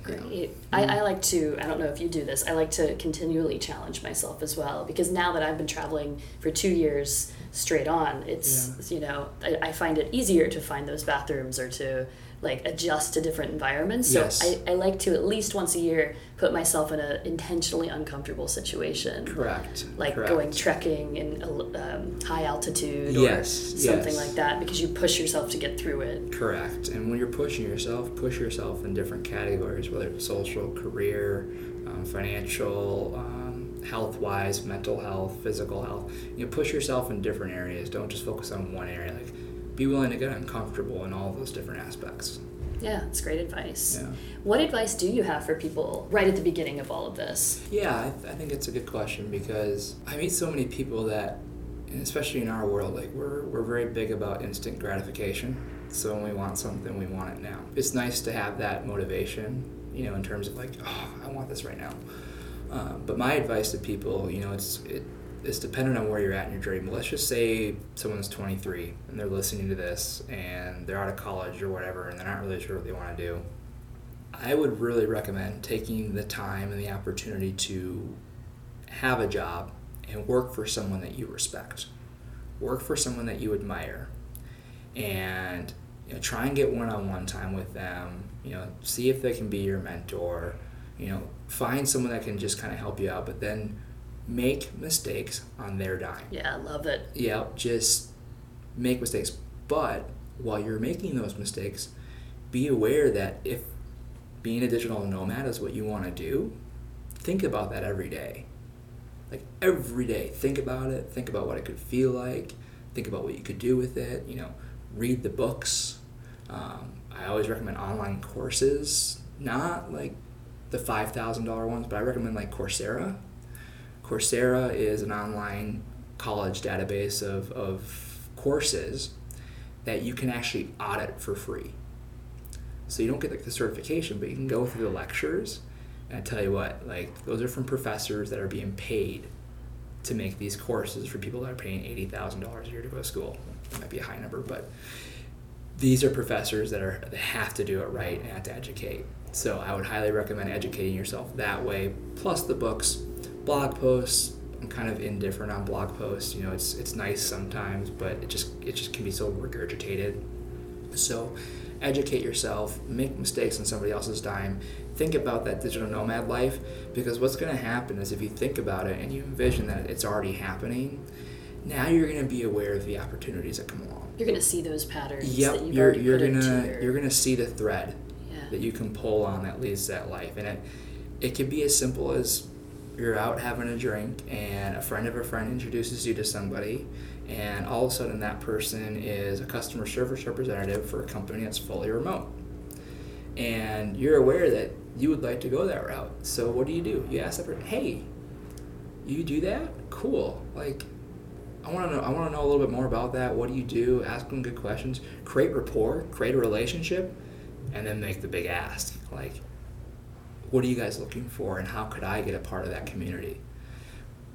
Great. I, I like to, I don't know if you do this, I like to continually challenge myself as well because now that I've been traveling for two years straight on, it's, yeah. you know, I, I find it easier to find those bathrooms or to like adjust to different environments. So Yes. I, I like to at least once a year put myself in an intentionally uncomfortable situation. Correct. Like Correct. going trekking in um, high altitude Yes, or something yes. like that because you push yourself to get through it. Correct. And when you're pushing yourself, push yourself in different categories, whether it's social, career, um, financial, um, health wise, mental health, physical health. You know, push yourself in different areas. Don't just focus on one area. Like, be willing to get uncomfortable in all those different aspects. Yeah, it's great advice. Yeah. What advice do you have for people right at the beginning of all of this? Yeah, I, th- I think it's a good question because I meet so many people that, and especially in our world, like we're, we're very big about instant gratification. So when we want something, we want it now. It's nice to have that motivation, you know, in terms of like, oh, I want this right now. Um, but my advice to people, you know, it's it, it's dependent on where you're at in your journey. But let's just say someone's 23 and they're listening to this and they're out of college or whatever and they're not really sure what they want to do. I would really recommend taking the time and the opportunity to have a job and work for someone that you respect, work for someone that you admire, and you know, try and get one-on-one time with them. You know, see if they can be your mentor. You know, find someone that can just kind of help you out, but then make mistakes on their dime. Yeah, I love it. Yeah, just make mistakes. But while you're making those mistakes, be aware that if being a digital nomad is what you want to do, think about that every day. Like every day, think about it. Think about what it could feel like. Think about what you could do with it. You know, read the books. Um, I always recommend online courses, not like the five thousand dollar ones, but I recommend like Coursera. Coursera is an online college database of, of courses that you can actually audit for free. So you don't get like the certification, but you can go through the lectures. And I tell you what, like those are from professors that are being paid to make these courses for people that are paying eighty thousand dollars a year to go to school. It might be a high number, but these are professors that are that have to do it right and have to educate. So I would highly recommend educating yourself that way. Plus the books, blog posts. I'm kind of indifferent on blog posts. You know, it's it's nice sometimes, but it just it just can be so regurgitated. So educate yourself, make mistakes on somebody else's dime. Think about that digital nomad life because what's going to happen is if you think about it and you envision that it's already happening, now you're going to be aware of the opportunities that come along. You're gonna see those patterns Yep, you're you're gonna your, you're gonna see the thread yeah. that you can pull on that leads to that life, and it it could be as simple as you're out having a drink and a friend of a friend introduces you to somebody, and all of a sudden that person is a customer service representative for a company that's fully remote, and you're aware that you would like to go that route. So what do you do? You ask that person, hey, you do that? Cool. Like I want to know. I want to know a little bit more about that. What do you do? Ask them good questions. Create rapport. Create a relationship, and then make the big ask. Like, what are you guys looking for, and how could I get a part of that community?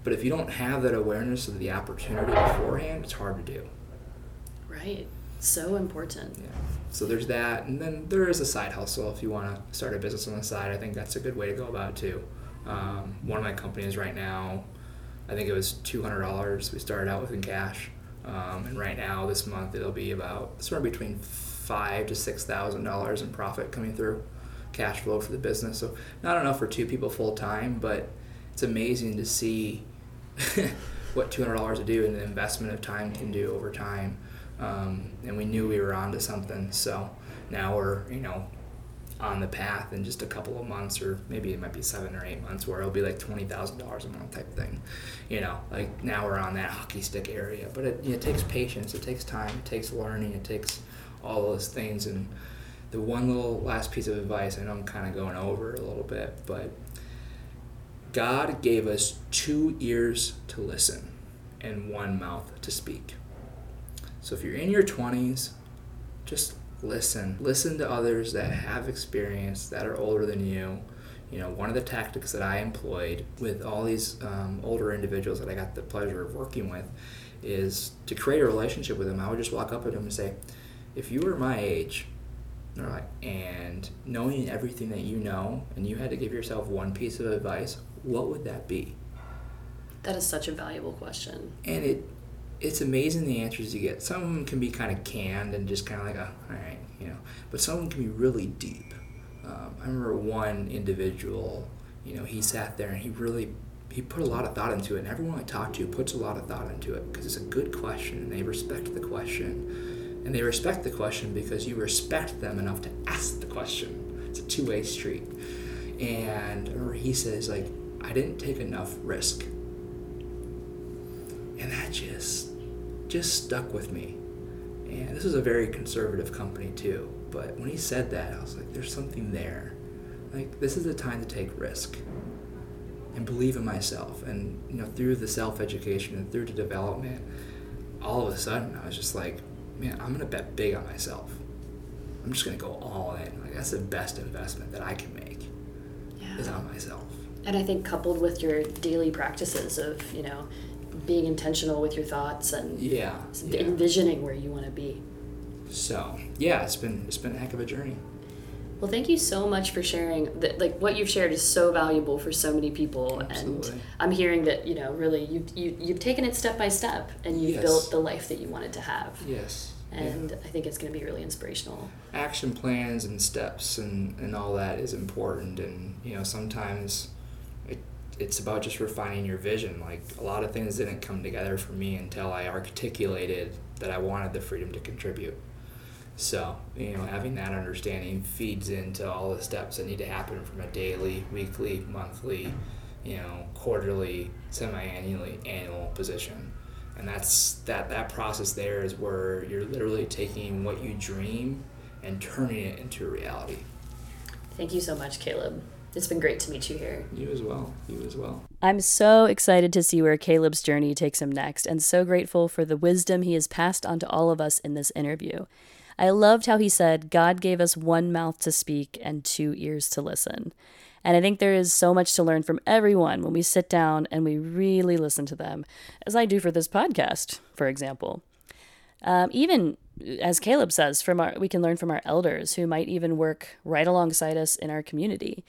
But if you don't have that awareness of the opportunity beforehand, it's hard to do. right. So important. Yeah. So there's that, and then there is a side hustle if you want to start a business on the side. I think that's a good way to go about it too. Um, one of my companies right now, I think it was two hundred dollars we started out with in cash, um, and right now this month it'll be about somewhere between five to six thousand dollars in profit coming through, cash flow for the business. So not enough for two people full time, but it's amazing to see what two hundred dollars to do and the investment of time can do over time. Um, and we knew we were onto something, so now we're you know on the path in just a couple of months, or maybe it might be seven or eight months, where it'll be like twenty thousand dollars a month type thing. You know, like now we're on that hockey stick area, but it, it takes patience, it takes time, it takes learning, it takes all those things. And the one little last piece of advice, I know I'm kind of going over a little bit, but God gave us two ears to listen and one mouth to speak. So if you're in your 20s, just listen. Listen to others that have experience, that are older than you. You know, one of the tactics that I employed with all these um, older individuals that I got the pleasure of working with is to create a relationship with them. I would just walk up to them and say, if you were my age, they're and knowing everything that you know, and you had to give yourself one piece of advice, what would that be? That is such a valuable question. and it it's amazing the answers you get. Some of them can be kind of canned and just kind of like, oh, all right, you know. But some of them can be really deep. Um, I remember one individual, you know, he sat there and he really he put a lot of thought into it. And everyone I talk to puts a lot of thought into it because it's a good question and they respect the question. And they respect the question because you respect them enough to ask the question. It's a two way street. And he says like, I didn't take enough risk. And that just just stuck with me. And this was a very conservative company too. But when he said that, I was like, there's something there. Like this is the time to take risk and believe in myself. And you know, through the self education and through the development, all of a sudden I was just like, man, I'm gonna bet big on myself. I'm just gonna go all in. Like that's the best investment that I can make yeah. is on myself. And I think coupled with your daily practices of you know being intentional with your thoughts and yeah, yeah. envisioning where you want to be. So yeah, it's been it's been a heck of a journey. Well, thank you so much for sharing. That like what you've shared is so valuable for so many people, Absolutely. and I'm hearing that you know really you you you've taken it step by step, and you've yes. built the life that you wanted to have. Yes. And yeah. I think it's going to be really inspirational. Action plans and steps and, and all that is important, and you know sometimes it, it's about just refining your vision. Like a lot of things didn't come together for me until I articulated that I wanted the freedom to contribute so, you know, having that understanding feeds into all the steps that need to happen from a daily, weekly, monthly, you know, quarterly, semi-annually, annual position. And that's that that process there is where you're literally taking what you dream and turning it into a reality. Thank you so much, Caleb. It's been great to meet you here. You as well. You as well. I'm so excited to see where Caleb's journey takes him next and so grateful for the wisdom he has passed on to all of us in this interview. I loved how he said, God gave us one mouth to speak and two ears to listen. And I think there is so much to learn from everyone when we sit down and we really listen to them, as I do for this podcast, for example. Um, even as Caleb says, from our, we can learn from our elders who might even work right alongside us in our community.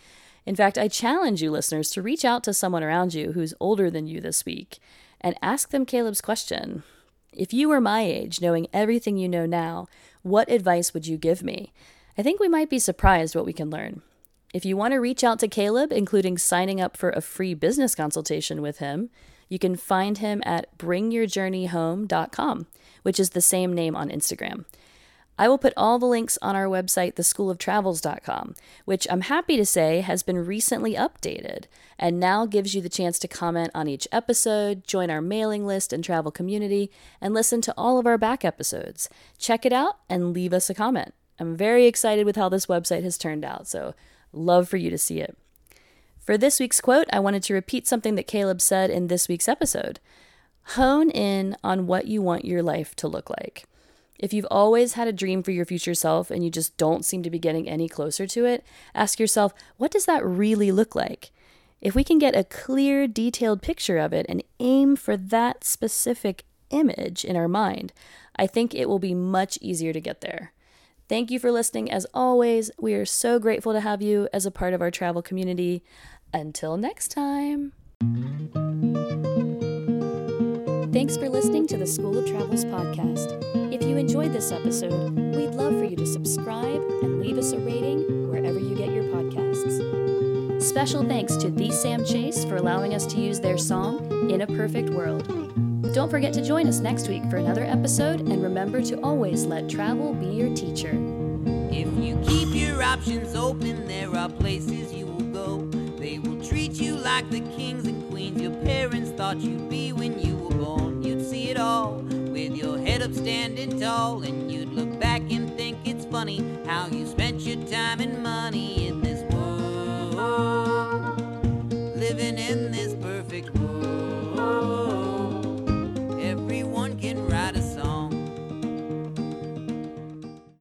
In fact, I challenge you listeners to reach out to someone around you who's older than you this week and ask them Caleb's question. If you were my age, knowing everything you know now, what advice would you give me? I think we might be surprised what we can learn. If you want to reach out to Caleb, including signing up for a free business consultation with him, you can find him at bringyourjourneyhome.com, which is the same name on Instagram. I will put all the links on our website, theschooloftravels.com, which I'm happy to say has been recently updated and now gives you the chance to comment on each episode, join our mailing list and travel community, and listen to all of our back episodes. Check it out and leave us a comment. I'm very excited with how this website has turned out, so love for you to see it. For this week's quote, I wanted to repeat something that Caleb said in this week's episode. Hone in on what you want your life to look like. If you've always had a dream for your future self and you just don't seem to be getting any closer to it, ask yourself, what does that really look like? If we can get a clear, detailed picture of it and aim for that specific image in our mind, I think it will be much easier to get there. Thank you for listening. As always, we are so grateful to have you as a part of our travel community. Until next time. Thanks for listening to the School of Travels podcast. You enjoyed this episode, we'd love for you to subscribe and leave us a rating wherever you get your podcasts. Special thanks to The Sam Chase for allowing us to use their song, In a Perfect World. Don't forget to join us next week for another episode, and remember to always let travel be your teacher. If you keep your options open, there are places you will go. They will treat you like the kings and queens your parents thought you'd be when you were born. You'd see it all with your head up standing tall, and you'd look back and think it's funny how you spent your time and money in this world, living in this perfect world.